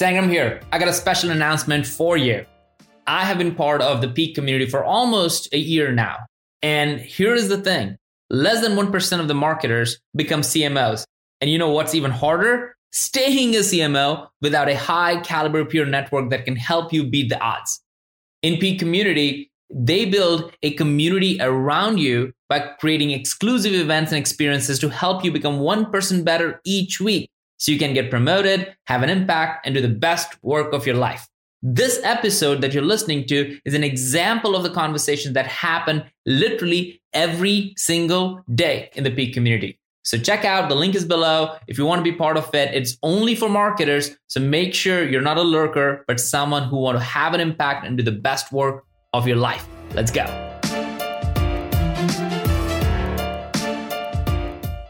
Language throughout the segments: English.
Sangram here. I got a special announcement for you. I have been part of the Peak community for almost a year now. And here is the thing less than 1% of the marketers become CMOs. And you know what's even harder? Staying a CMO without a high caliber peer network that can help you beat the odds. In Peak community, they build a community around you by creating exclusive events and experiences to help you become 1% better each week so you can get promoted, have an impact, and do the best work of your life. This episode that you're listening to is an example of the conversation that happen literally every single day in the Peak community. So check out the link is below. If you want to be part of it, it's only for marketers. So make sure you're not a lurker, but someone who want to have an impact and do the best work of your life. Let's go.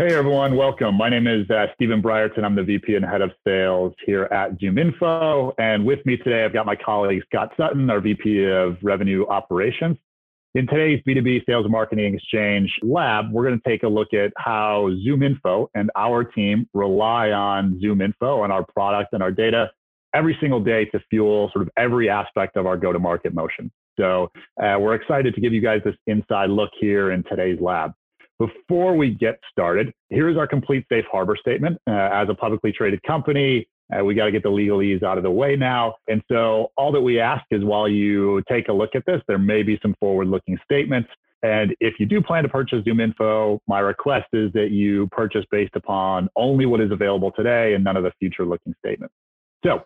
Hey everyone, welcome. My name is uh, Stephen Bryerton. I'm the VP and Head of Sales here at ZoomInfo. And with me today, I've got my colleague Scott Sutton, our VP of Revenue Operations. In today's B2B Sales Marketing Exchange Lab, we're going to take a look at how ZoomInfo and our team rely on ZoomInfo and our product and our data every single day to fuel sort of every aspect of our go-to-market motion. So uh, we're excited to give you guys this inside look here in today's lab. Before we get started, here's our complete safe harbor statement. Uh, as a publicly traded company, uh, we got to get the legalese out of the way now. And so, all that we ask is while you take a look at this, there may be some forward looking statements. And if you do plan to purchase ZoomInfo, my request is that you purchase based upon only what is available today and none of the future looking statements. So,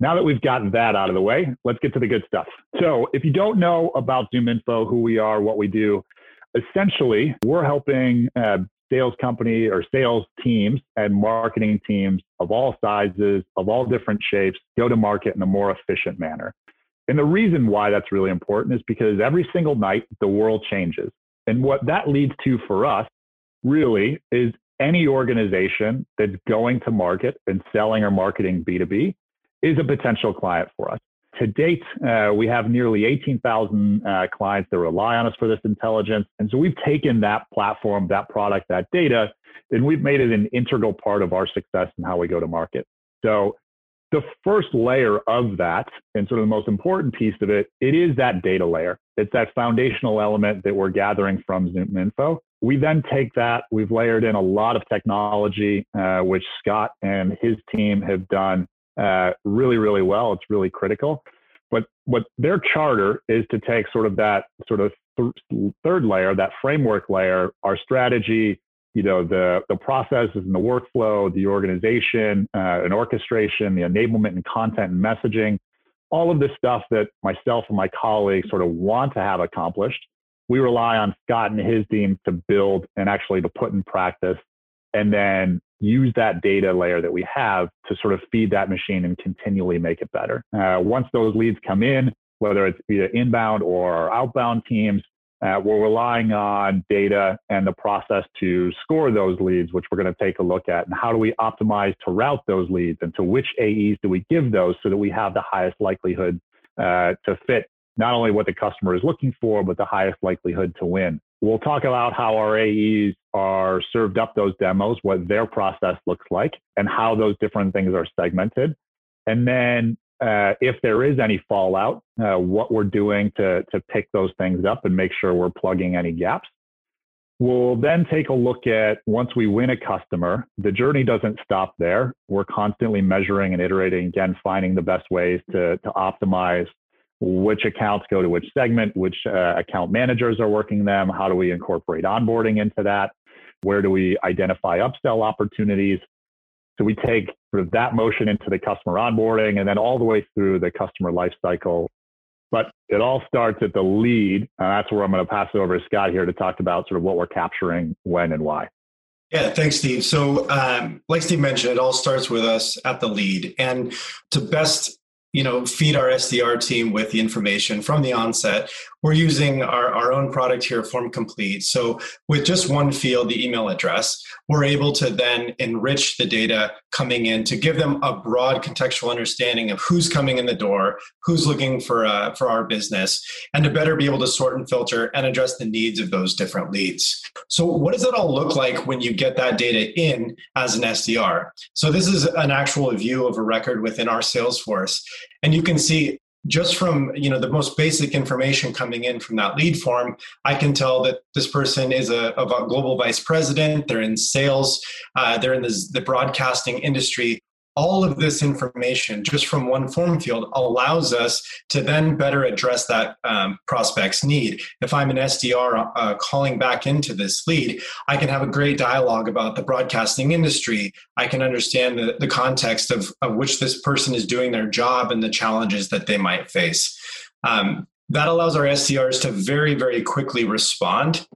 now that we've gotten that out of the way, let's get to the good stuff. So, if you don't know about ZoomInfo, who we are, what we do, essentially, we're helping uh, sales company or sales teams and marketing teams of all sizes, of all different shapes, go to market in a more efficient manner. And the reason why that's really important is because every single night the world changes. And what that leads to for us really is any organization that's going to market and selling or marketing B2B is a potential client for us to date, uh, we have nearly 18,000 uh, clients that rely on us for this intelligence. And so we've taken that platform, that product, that data, and we've made it an integral part of our success and how we go to market. So the first layer of that, and sort of the most important piece of it, it is that data layer. It's that foundational element that we're gathering from ZoomInfo. We then take that, we've layered in a lot of technology, uh, which Scott and his team have done uh, really, really well. It's really critical. But what their charter is to take sort of that sort of th- third layer, that framework layer, our strategy, you know, the the processes and the workflow, the organization uh, and orchestration, the enablement and content and messaging, all of this stuff that myself and my colleagues sort of want to have accomplished. We rely on Scott and his team to build and actually to put in practice and then use that data layer that we have to sort of feed that machine and continually make it better. Uh, once those leads come in, whether it's either inbound or outbound teams, uh, we're relying on data and the process to score those leads, which we're going to take a look at. And how do we optimize to route those leads and to which AEs do we give those so that we have the highest likelihood uh, to fit not only what the customer is looking for, but the highest likelihood to win. We'll talk about how our AEs are served up those demos, what their process looks like, and how those different things are segmented. And then uh, if there is any fallout, uh, what we're doing to, to pick those things up and make sure we're plugging any gaps. We'll then take a look at once we win a customer, the journey doesn't stop there. We're constantly measuring and iterating, again, finding the best ways to, to optimize which accounts go to which segment, which uh, account managers are working them, how do we incorporate onboarding into that, where do we identify upsell opportunities. So we take sort of that motion into the customer onboarding and then all the way through the customer lifecycle. But it all starts at the lead. And that's where I'm going to pass it over to Scott here to talk about sort of what we're capturing, when, and why. Yeah, thanks, Steve. So, um, like Steve mentioned, it all starts with us at the lead. And to best you know feed our sdr team with the information from the onset. We're using our, our own product here form complete so with just one field the email address we're able to then enrich the data coming in to give them a broad contextual understanding of who's coming in the door who's looking for uh, for our business and to better be able to sort and filter and address the needs of those different leads. So what does it all look like when you get that data in as an sdr so this is an actual view of a record within our salesforce and you can see just from you know the most basic information coming in from that lead form i can tell that this person is a, a global vice president. They're in sales. Uh, they're in the, the broadcasting industry all of this information just from one form field allows us to then better address that um, prospect's need. If I'm an SDR uh, calling back into this lead, I can have a great dialogue about the broadcasting industry. I can understand the, the context of, of which this person is doing their job and the challenges that they might face. Um, that allows our SDRs to very, very quickly respond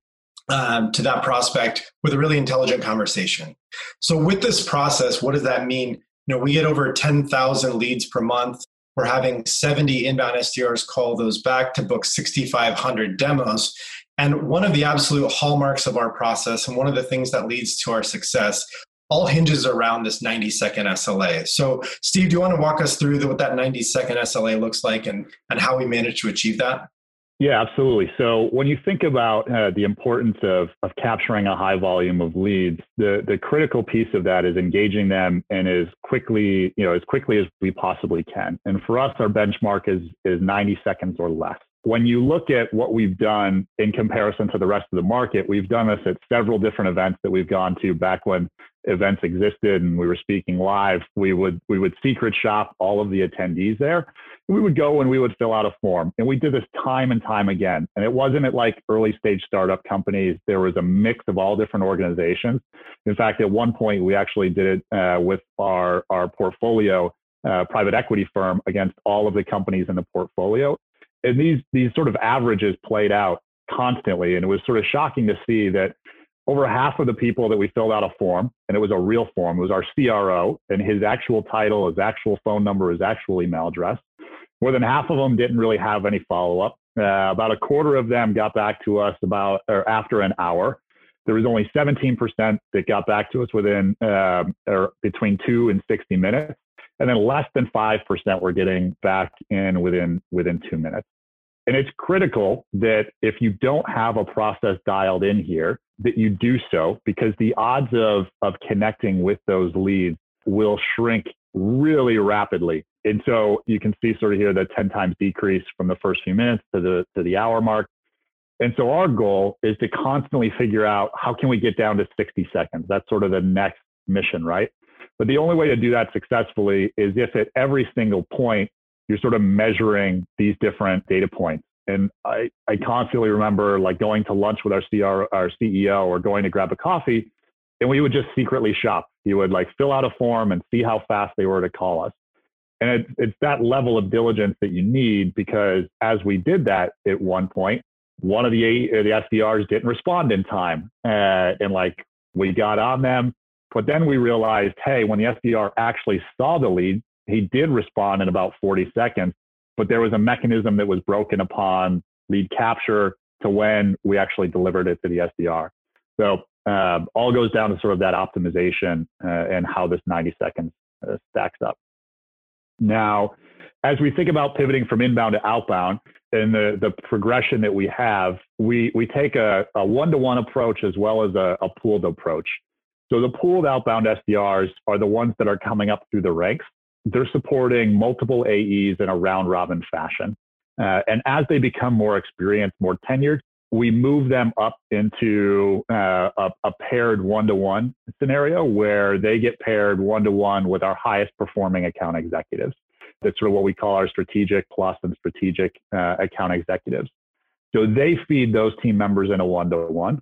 um, to that prospect with a really intelligent conversation. So, with this process, what does that mean know, we get over 10,000 leads per month. We're having 70 inbound SDRs call those back to book 6,500 demos. And one of the absolute hallmarks of our process, and one of the things that leads to our success, all hinges around this 90 second SLA. So, Steve, do you want to walk us through what that 90 second SLA looks like and, and how we manage to achieve that? Yeah, absolutely. So when you think about uh, the importance of, of capturing a high volume of leads, the, the critical piece of that is engaging them and as quickly, you know, as quickly as we possibly can. And for us, our benchmark is, is 90 seconds or less. When you look at what we've done in comparison to the rest of the market, we've done this at several different events that we've gone to back when events existed and we were speaking live. We would we would secret shop all of the attendees there we would go and we would fill out a form. And we did this time and time again. And it wasn't at like early stage startup companies. There was a mix of all different organizations. In fact, at one point, we actually did it uh, with our, our portfolio uh, private equity firm against all of the companies in the portfolio. And these, these sort of averages played out constantly. And it was sort of shocking to see that over half of the people that we filled out a form, and it was a real form, it was our CRO, and his actual title, his actual phone number, his actual email address. More than half of them didn't really have any follow up. Uh, about a quarter of them got back to us about or after an hour. There was only 17% that got back to us within uh, or between two and 60 minutes, and then less than five percent were getting back in within within two minutes. And it's critical that if you don't have a process dialed in here, that you do so because the odds of of connecting with those leads will shrink really rapidly and so you can see sort of here the 10 times decrease from the first few minutes to the to the hour mark. And so our goal is to constantly figure out how can we get down to 60 seconds. That's sort of the next mission, right? But the only way to do that successfully is if at every single point you're sort of measuring these different data points. And I, I constantly remember like going to lunch with our, CR, our CEO or going to grab a coffee, and we would just secretly shop. He would like fill out a form and see how fast they were to call us. And it's, it's that level of diligence that you need because as we did that at one point, one of the, the SDRs didn't respond in time. Uh, and like we got on them, but then we realized, hey, when the SDR actually saw the lead, he did respond in about 40 seconds, but there was a mechanism that was broken upon lead capture to when we actually delivered it to the SDR. So uh, all goes down to sort of that optimization uh, and how this 90 seconds uh, stacks up. Now, as we think about pivoting from inbound to outbound and the, the progression that we have, we, we take a, a one-to-one approach as well as a, a pooled approach. So the pooled outbound SDRs are the ones that are coming up through the ranks. They're supporting multiple AEs in a round robin fashion. Uh, and as they become more experienced, more tenured, we move them up into uh, a, a, paired one-to-one scenario where they get paired one-to-one with our highest performing account executives. That's sort of what we call our strategic plus and strategic uh, account executives. So they feed those team members in a one-to-one.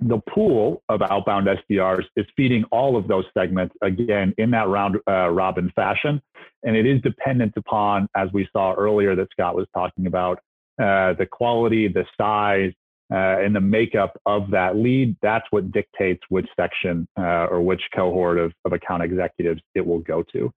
The pool of outbound SDRs is feeding all of those segments again in that round uh, robin fashion, and it is dependent upon, as we saw earlier that Scott was talking about, uh, the quality, the size, uh, and the makeup of that lead, that's what dictates which section uh, or which cohort of, of account executives it will go to.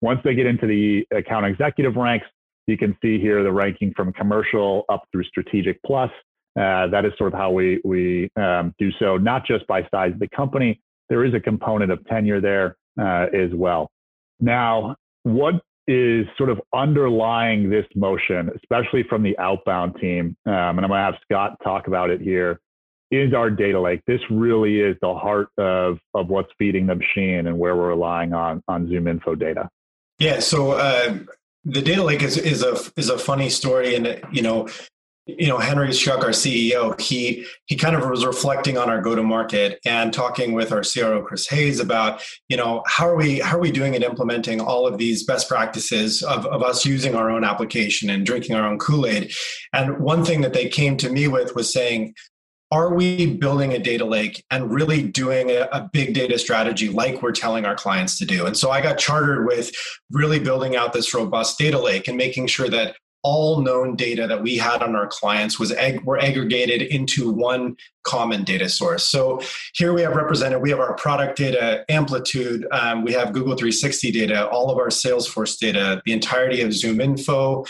Once they get into the account executive ranks, you can see here the ranking from commercial up through strategic plus. Uh, that is sort of how we, we um, do so, not just by size of the company. There is a component of tenure there uh, as well. Now, what is sort of underlying this motion, especially from the outbound team, um, and I'm going to have Scott talk about it here, is our data lake. This really is the heart of, of what's feeding the machine and where we're relying on, on ZoomInfo data. Yeah, so uh, the data lake is, is a is a funny story, and you know you know henry schuck our ceo he he kind of was reflecting on our go to market and talking with our cro chris hays about you know how are we how are we doing and implementing all of these best practices of, of us using our own application and drinking our own kool-aid and one thing that they came to me with was saying are we building a data lake and really doing a, a, big data strategy like we're telling our clients to do? And so I got chartered with really building out this robust data lake and making sure that all known data that we had on our clients was ag- were aggregated into one common data source. So here we have represented, we have our product data, amplitude, um, we have Google 360 data, all of our Salesforce data, the entirety of ZoomInfo,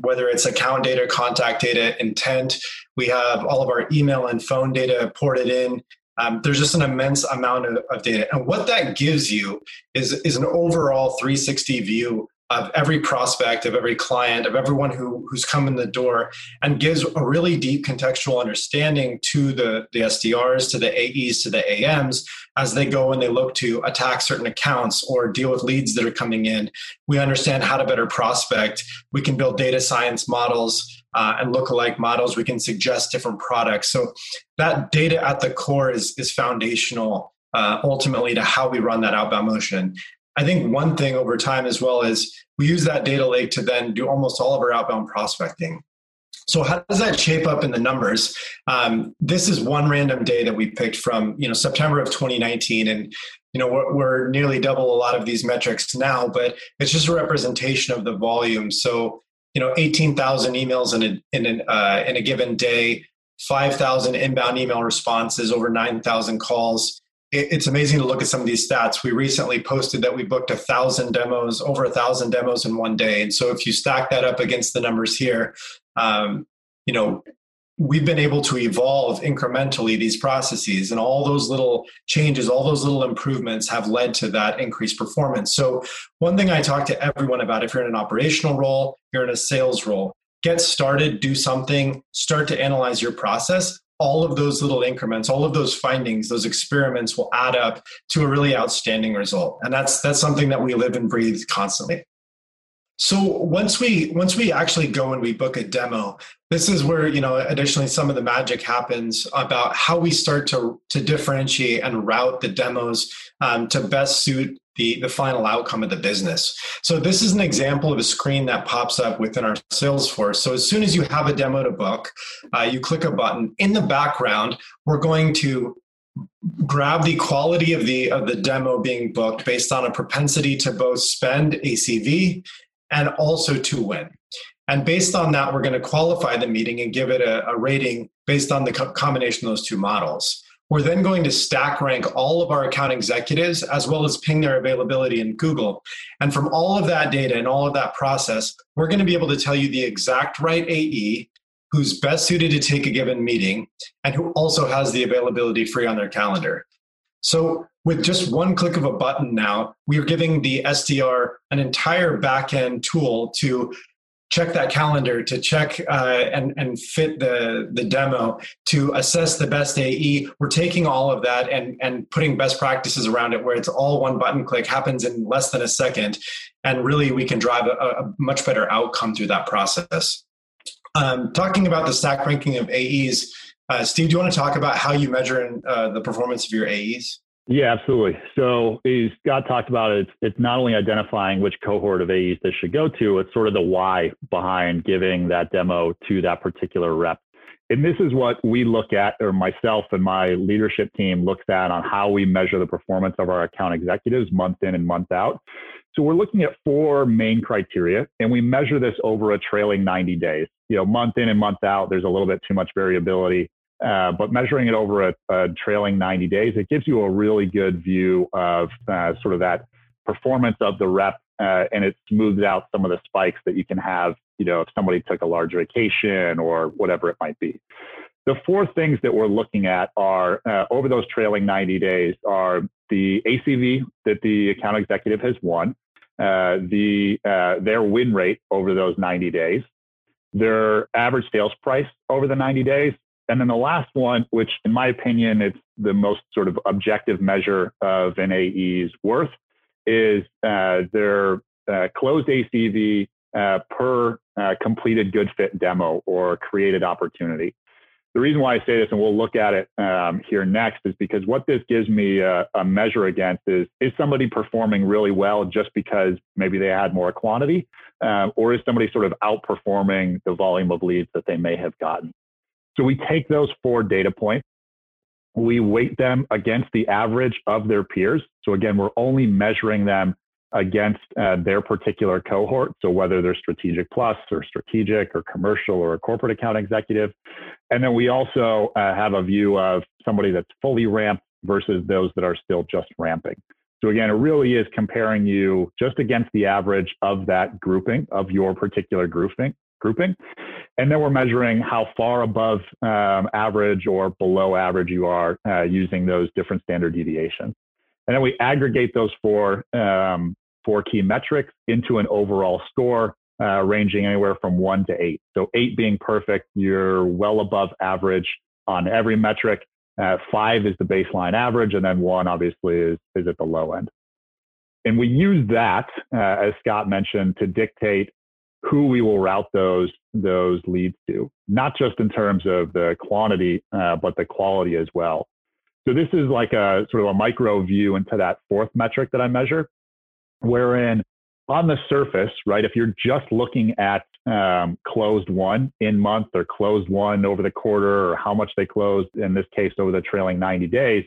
whether it's account data, contact data, intent. We have all of our email and phone data ported in. Um, there's just an immense amount of, of, data. And what that gives you is, is an overall 360 view of every prospect, of every client, of everyone who, who's come in the door, and gives a really deep contextual understanding to the, the SDRs, to the AEs, to the AMs as they go and they look to attack certain accounts or deal with leads that are coming in. We understand how to better prospect. We can build data science models uh, and lookalike models. We can suggest different products. So that data at the core is, is foundational uh, ultimately to how we run that outbound motion. I think one thing over time as well is we use that data lake to then do almost all of our outbound prospecting. So how does that shape up in the numbers? Um, this is one random day that we picked from you know September of 2019, and you know we're, we're nearly double a lot of these metrics now, but it's just a representation of the volume. So you know 18,000 emails in a in, an, uh, in a given day, 5,000 inbound email responses, over 9,000 calls it's amazing to look at some of these stats. We recently posted that we booked a thousand demos, over a thousand demos in one day. And so if you stack that up against the numbers here, um, you know, we've been able to evolve incrementally these processes and all those little changes, all those little improvements have led to that increased performance. So one thing I talk to everyone about, if you're in an operational role, you're in a sales role, get started, do something, start to analyze your process all of those little increments all of those findings those experiments will add up to a really outstanding result. And that's that's something that we live and breathe constantly. So once we once we actually go and we book a demo this is where you know additionally some of the magic happens about how we start to to differentiate and route the demos um, to best suit the, the final outcome of the business. So this is an example of a screen that pops up within our Salesforce. So as soon as you have a demo to book, uh, you click a button. In the background, we're going to grab the quality of the of the demo being booked based on a propensity to both spend ACV and also to win. And based on that, we're going to qualify the meeting and give it a, a rating based on the co- combination of those two models. We're then going to stack rank all of our account executives as well as ping their availability in Google. And from all of that data and all of that process, we're going to be able to tell you the exact right AE who's best suited to take a given meeting and who also has the availability free on their calendar. So, with just one click of a button now, we are giving the SDR an entire backend tool to check that calendar to check uh, and and fit the the demo to assess the best AE. We're taking all of that and and putting best practices around it, where it's all one button click, happens in less than a second, and really we can drive a, a much better outcome through that process. Um, talking about the stack ranking of AEs, uh, Steve, do you want to talk about how you measure uh, the performance of your AEs? Yeah, absolutely. So as Scott talked about, it, it's, not only identifying which cohort of AEs this should go to, it's sort of the why behind giving that demo to that particular rep. And this is what we look at, or myself and my leadership team looks at on how we measure the performance of our account executives month in and month out. So we're looking at four main criteria, and we measure this over a trailing 90 days. You know, month in and month out, there's a little bit too much variability Uh, but measuring it over a, a, trailing 90 days, it gives you a really good view of uh, sort of that performance of the rep, uh, and it smooths out some of the spikes that you can have, you know, if somebody took a large vacation or whatever it might be. The four things that we're looking at are uh, over those trailing 90 days are the ACV that the account executive has won, uh, the their win rate over those 90 days, their average sales price over the 90 days, and then the last one, which in my opinion, it's the most sort of objective measure of an AE's worth, is uh, their uh, closed ACV uh, per uh, completed good fit demo or created opportunity. The reason why I say this, and we'll look at it um, here next, is because what this gives me a, a, measure against is is somebody performing really well just because maybe they had more quantity, uh, or is somebody sort of outperforming the volume of leads that they may have gotten? So we take those four data points, we weight them against the average of their peers. So again, we're only measuring them against uh, their particular cohort. So whether they're strategic plus or strategic or commercial or a corporate account executive. And then we also uh, have a view of somebody that's fully ramped versus those that are still just ramping. So again, it really is comparing you just against the average of that grouping of your particular grouping grouping. And then we're measuring how far above um, average or below average you are uh, using those different standard deviations. And then we aggregate those four, um, four key metrics into an overall score uh, ranging anywhere from one to eight. So eight being perfect, you're well above average on every metric. Uh, five is the baseline average, and then one obviously is, is at the low end. And we use that, uh, as Scott mentioned, to dictate who we will route those those leads to, not just in terms of the quantity, uh, but the quality as well. So this is like a sort of a micro view into that fourth metric that I measure, wherein on the surface, right, if you're just looking at um, closed one in month or closed one over the quarter or how much they closed, in this case, over the trailing 90 days,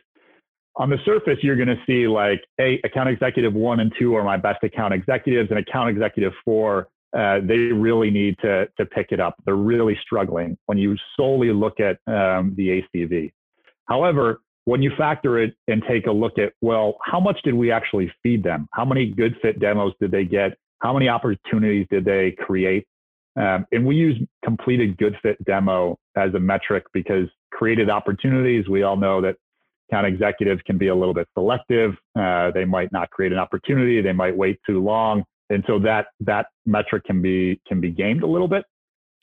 on the surface, you're going to see like, hey, account executive one and two are my best account executives, and account executive four, uh, they really need to, to pick it up. They're really struggling when you solely look at um, the ACV. However, when you factor it and take a look at, well, how much did we actually feed them? How many good fit demos did they get? How many opportunities did they create? Um, and we use completed good fit demo as a metric because created opportunities, we all know that account executives can be a little bit selective. Uh, they might not create an opportunity. They might wait too long. And so that, that metric can be, can be gamed a little bit.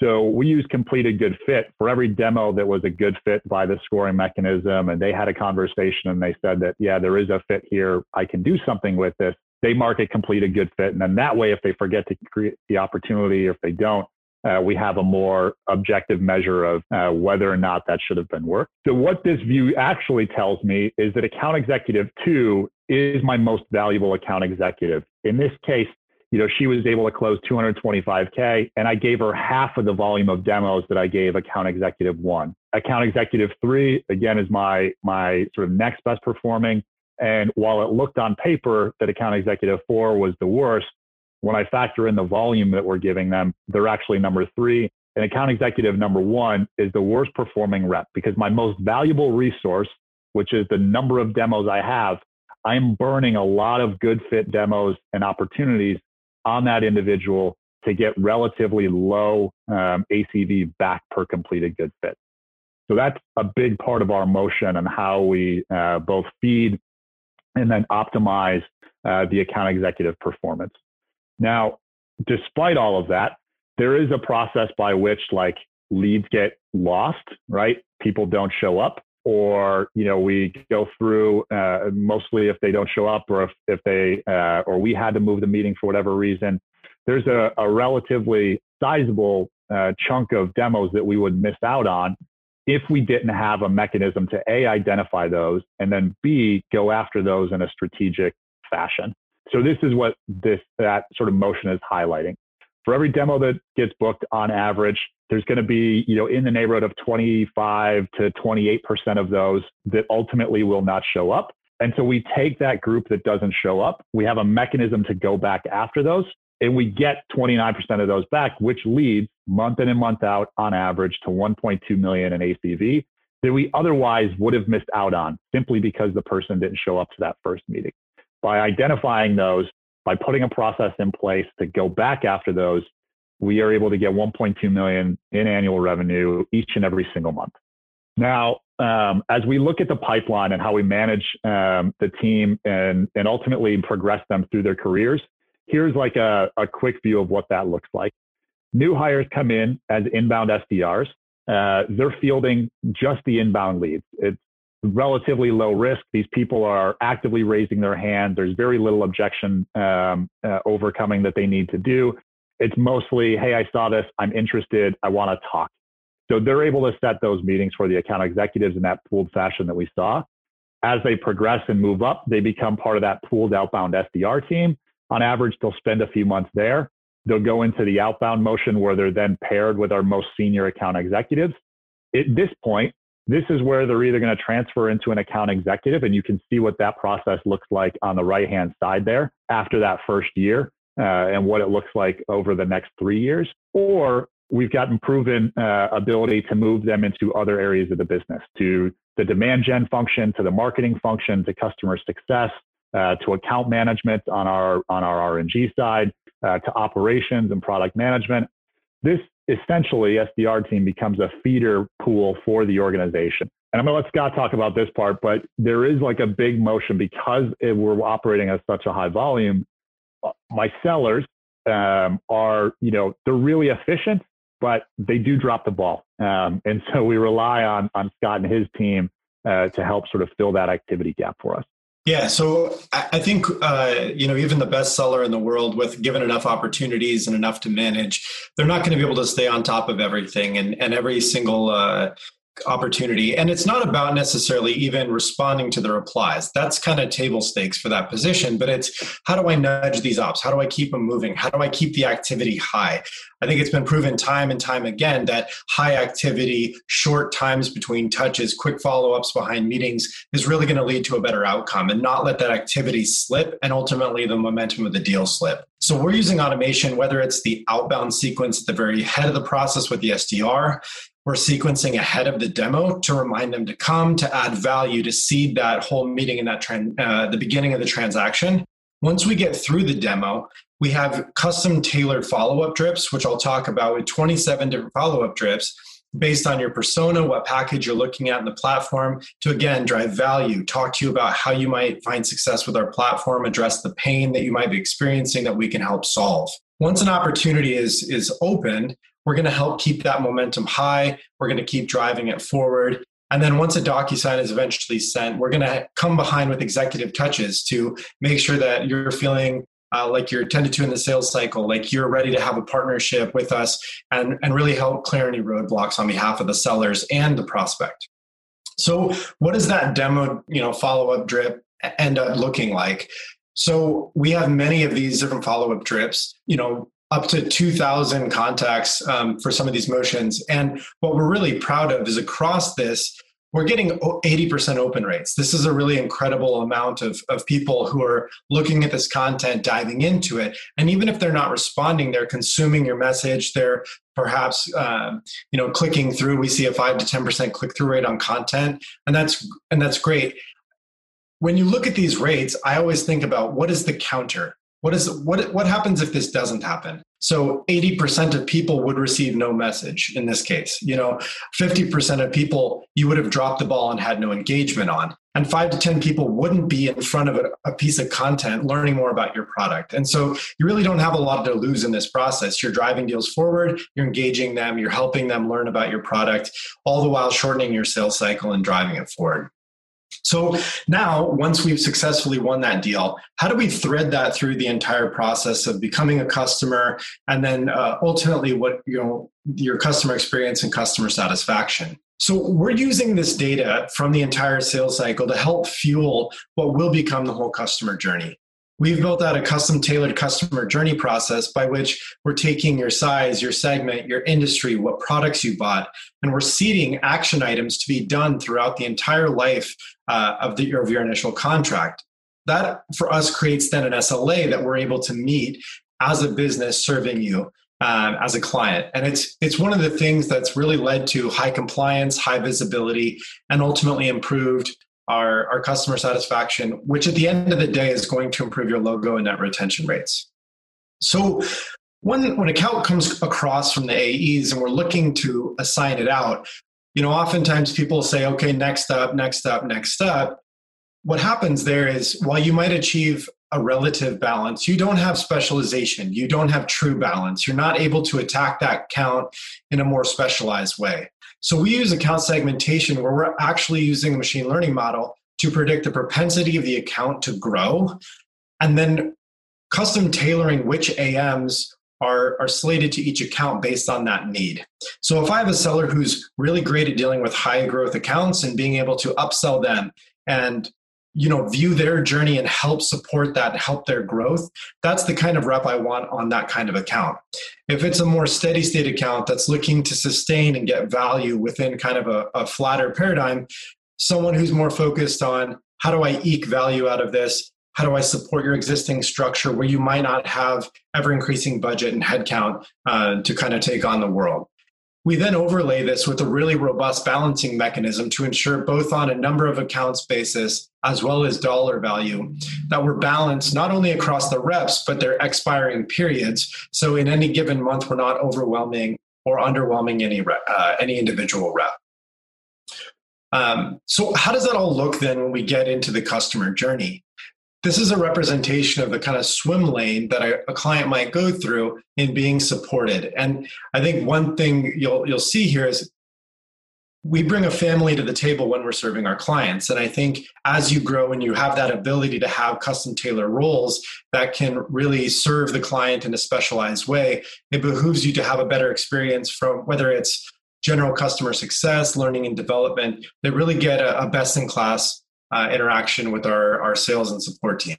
So we use completed good fit for every demo that was a good fit by the scoring mechanism. And they had a conversation and they said that, yeah, there is a fit here. I can do something with this. They mark it completed good fit. And then that way, if they forget to create the opportunity, or if they don't, uh, we have a more objective measure of uh, whether or not that should have been worked. So what this view actually tells me is that account executive two is my most valuable account executive. In this case, you know, she was able to close 225K and I gave her half of the volume of demos that I gave account executive one. Account executive three, again, is my, my sort of next best performing. And while it looked on paper that account executive four was the worst, when I factor in the volume that we're giving them, they're actually number three. And account executive number one is the worst performing rep because my most valuable resource, which is the number of demos I have, I'm burning a lot of good fit demos and opportunities on that individual to get relatively low um, ACV back per completed good fit. So that's a big part of our motion and how we uh, both feed and then optimize uh, the account executive performance. Now, despite all of that, there is a process by which like leads get lost, right? People don't show up or you know we go through uh, mostly if they don't show up or if, if they uh, or we had to move the meeting for whatever reason there's a, a relatively sizable uh, chunk of demos that we would miss out on if we didn't have a mechanism to a identify those and then b go after those in a strategic fashion. So this is what this that sort of motion is highlighting. For every demo that gets booked on average, there's going to be, you know, in the neighborhood of 25 to 28% of those that ultimately will not show up. And so we take that group that doesn't show up. We have a mechanism to go back after those and we get 29% of those back, which leads month in and month out on average to 1.2 million in ACV. that we otherwise would have missed out on simply because the person didn't show up to that first meeting. By identifying those, by putting a process in place to go back after those, we are able to get 1.2 million in annual revenue each and every single month. Now, um, as we look at the pipeline and how we manage um, the team and, and ultimately progress them through their careers, here's like a, a quick view of what that looks like. New hires come in as inbound SDRs. Uh, they're fielding just the inbound leads. It's relatively low risk. These people are actively raising their hand. There's very little objection um, uh, overcoming that they need to do. It's mostly, hey, I saw this. I'm interested. I want to talk. So they're able to set those meetings for the account executives in that pooled fashion that we saw. As they progress and move up, they become part of that pooled outbound SDR team. On average, they'll spend a few months there. They'll go into the outbound motion where they're then paired with our most senior account executives. At this point, this is where they're either going to transfer into an account executive, and you can see what that process looks like on the right hand side there after that first year uh, and what it looks like over the next three years, or we've gotten proven uh, ability to move them into other areas of the business to the demand gen function to the marketing function to customer success uh, to account management on our on our rng side uh, to operations and product management. This essentially sdr team becomes a feeder pool for the organization. And i'm going to let scott talk about this part but there is like a big motion because it, we're operating at such a high volume my sellers um, are you know they're really efficient but they do drop the ball. Um, and so we rely on, on Scott and his team uh, to help sort of fill that activity gap for us. Yeah, so I think uh, you know even the best seller in the world, with given enough opportunities and enough to manage, they're not going to be able to stay on top of everything and and every single uh, opportunity. And it's not about necessarily even responding to the replies. That's kind of table stakes for that position. But it's how do I nudge these ops? How do I keep them moving? How do I keep the activity high? I think it's been proven time and time again that high activity, short times between touches, quick follow ups behind meetings is really going to lead to a better outcome and not let that activity slip and ultimately the momentum of the deal slip. So we're using automation, whether it's the outbound sequence at the very head of the process with the SDR, we're sequencing ahead of the demo to remind them to come to add value to seed that whole meeting in that uh, the beginning of the transaction. Once we get through the demo, we have custom tailored follow up drips, which I'll talk about with 27 different follow up drips based on your persona, what package you're looking at in the platform to again drive value, talk to you about how you might find success with our platform, address the pain that you might be experiencing that we can help solve. Once an opportunity is, is opened, we're going to help keep that momentum high. We're going to keep driving it forward. And then once a DocuSign is eventually sent, we're going to come behind with executive touches to make sure that you're feeling uh, like you're tended to in the sales cycle, like you're ready to have a partnership with us and, and really help clear any roadblocks on behalf of the sellers and the prospect. So what does that demo, you know, follow-up drip end up looking like? So we have many of these different follow-up drips. You know, up to 2,000 contacts um, for some of these motions. And what we're really proud of is across this, we're getting 80% open rates. This is a really incredible amount of, of people who are looking at this content, diving into it. And even if they're not responding, they're consuming your message. They're perhaps um, you know clicking through. We see a five to 10% click through rate on content, and that's and that's great. When you look at these rates, I always think about what is the counter what is what what happens if this doesn't happen? So 80% of people would receive no message in this case. You know, 50% of people you would have dropped the ball and had no engagement on. And 5 to 10 people wouldn't be in front of a, a piece of content learning more about your product. And so you really don't have a lot to lose in this process. You're driving deals forward, you're engaging them, you're helping them learn about your product, all the while shortening your sales cycle and driving it forward. So now, once we've successfully won that deal, how do we thread that through the entire process of becoming a customer, and then uh, ultimately what you know your customer experience and customer satisfaction? So we're using this data from the entire sales cycle to help fuel what will become the whole customer journey. We've built out a custom tailored customer journey process by which we're taking your size, your segment, your industry, what products you bought, and we're seeding action items to be done throughout the entire life uh, of, the, of your initial contract. That for us creates then an SLA that we're able to meet as a business serving you um, as a client. And it's it's one of the things that's really led to high compliance, high visibility, and ultimately improved our, our customer satisfaction, which at the end of the day is going to improve your logo and net retention rates. So when when account comes across from the AEs and we're looking to assign it out, you know, oftentimes people say, okay, next up, next up, next up. What happens there is while you might achieve a relative balance. You don't have specialization. You don't have true balance. You're not able to attack that count in a more specialized way. So we use account segmentation where we're actually using a machine learning model to predict the propensity of the account to grow and then custom tailoring which AMs are, are slated to each account based on that need. So if I have a seller who's really great at dealing with high growth accounts and being able to upsell them and you know view their journey and help support that help their growth that's the kind of rep i want on that kind of account if it's a more steady state account that's looking to sustain and get value within kind of a, a flatter paradigm someone who's more focused on how do i eke value out of this how do I support your existing structure where you might not have ever increasing budget and headcount uh, to kind of take on the world? We then overlay this with a really robust balancing mechanism to ensure both on a number of accounts basis as well as dollar value that we're balanced not only across the reps but their expiring periods. So in any given month, we're not overwhelming or underwhelming any rep, uh, any individual rep. Um, so how does that all look then when we get into the customer journey? This is a representation of the kind of swim lane that a, a, client might go through in being supported. And I think one thing you'll you'll see here is we bring a family to the table when we're serving our clients. And I think as you grow and you have that ability to have custom tailor roles that can really serve the client in a specialized way, it behooves you to have a better experience from whether it's general customer success, learning and development, that really get a, a best in class uh, interaction with our, our sales and support team.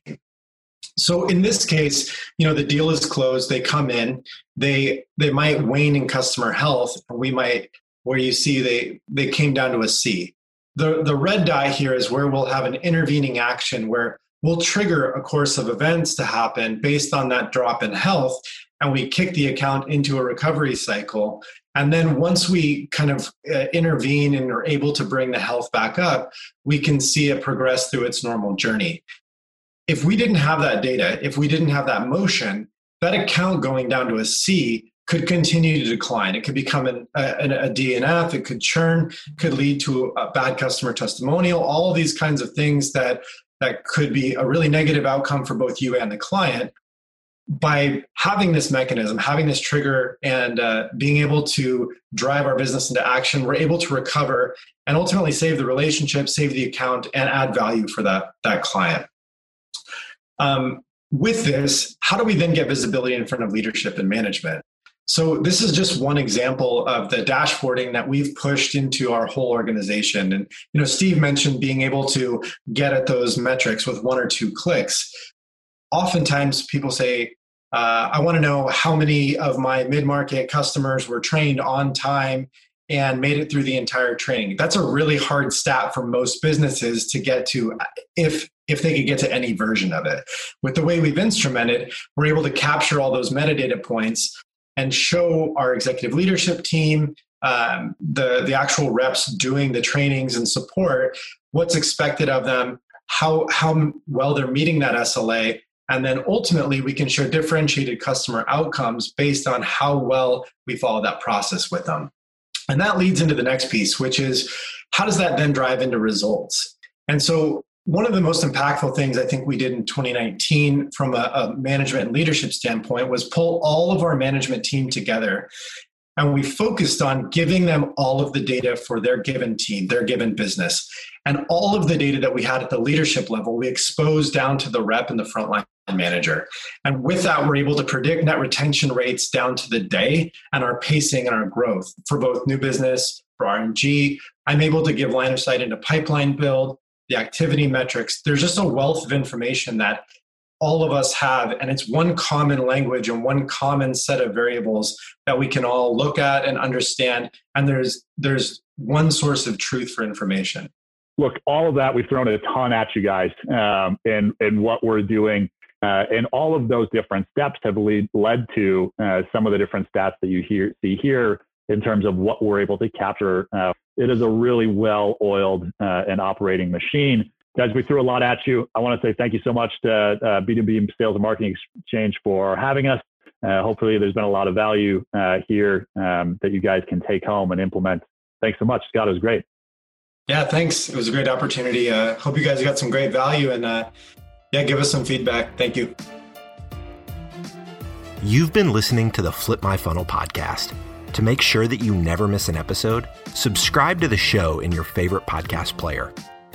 So in this case, you know, the deal is closed. They come in. They they might wane in customer health. We might where you see they they came down to a C. The the red die here is where we'll have an intervening action where we'll trigger a course of events to happen based on that drop in health, and we kick the account into a recovery cycle. And then once we kind of uh, intervene and are able to bring the health back up, we can see it progress through its normal journey. If we didn't have that data, if we didn't have that motion, that account going down to a C could continue to decline. It could become an, a, a DNF, it could churn, could lead to a bad customer testimonial, all these kinds of things that, that could be a really negative outcome for both you and the client by having this mechanism, having this trigger, and uh, being able to drive our business into action, we're able to recover and ultimately save the relationship, save the account, and add value for that, that client. Um, with this, how do we then get visibility in front of leadership and management? So this is just one example of the dashboarding that we've pushed into our whole organization. And you know, Steve mentioned being able to get at those metrics with one or two clicks oftentimes people say, uh, I want to know how many of my mid market customers were trained on time and made it through the entire training. That's a really hard stat for most businesses to get to if if they could get to any version of it. With the way we've instrumented, we're able to capture all those metadata points and show our executive leadership team, um, the the actual reps doing the trainings and support, what's expected of them, how how well they're meeting that SLA, and then ultimately, we can show differentiated customer outcomes based on how well we follow that process with them. And that leads into the next piece, which is how does that then drive into results? And so, one of the most impactful things I think we did in 2019 from a, a management and leadership standpoint was pull all of our management team together and we focused on giving them all of the data for their given team, their given business. And all of the data that we had at the leadership level, we exposed down to the rep and the frontline manager. And with that, we're able to predict net retention rates down to the day and our pacing and our growth for both new business, for RNG. I'm able to give line of sight into pipeline build, the activity metrics. There's just a wealth of information that all of us have, and it's one common language and one common set of variables that we can all look at and understand. And there's there's one source of truth for information. Look, all of that we've thrown a ton at you guys, um, and and what we're doing Uh, and all of those different steps have lead, led to uh, some of the different stats that you hear, see here in terms of what we're able to capture. Uh, it is a really well oiled uh, and operating machine. Guys, we threw a lot at you. I want to say thank you so much to uh, B2B Sales and Marketing Exchange for having us. Uh, hopefully, there's been a lot of value here um, that you guys can take home and implement. Thanks so much, Scott. It was great. Yeah, thanks. It was a great opportunity. Uh, hope you guys got some great value and uh, yeah, give us some feedback. Thank you. You've been listening to the Flip My Funnel podcast. To make sure that you never miss an episode, subscribe to the show in your favorite podcast player.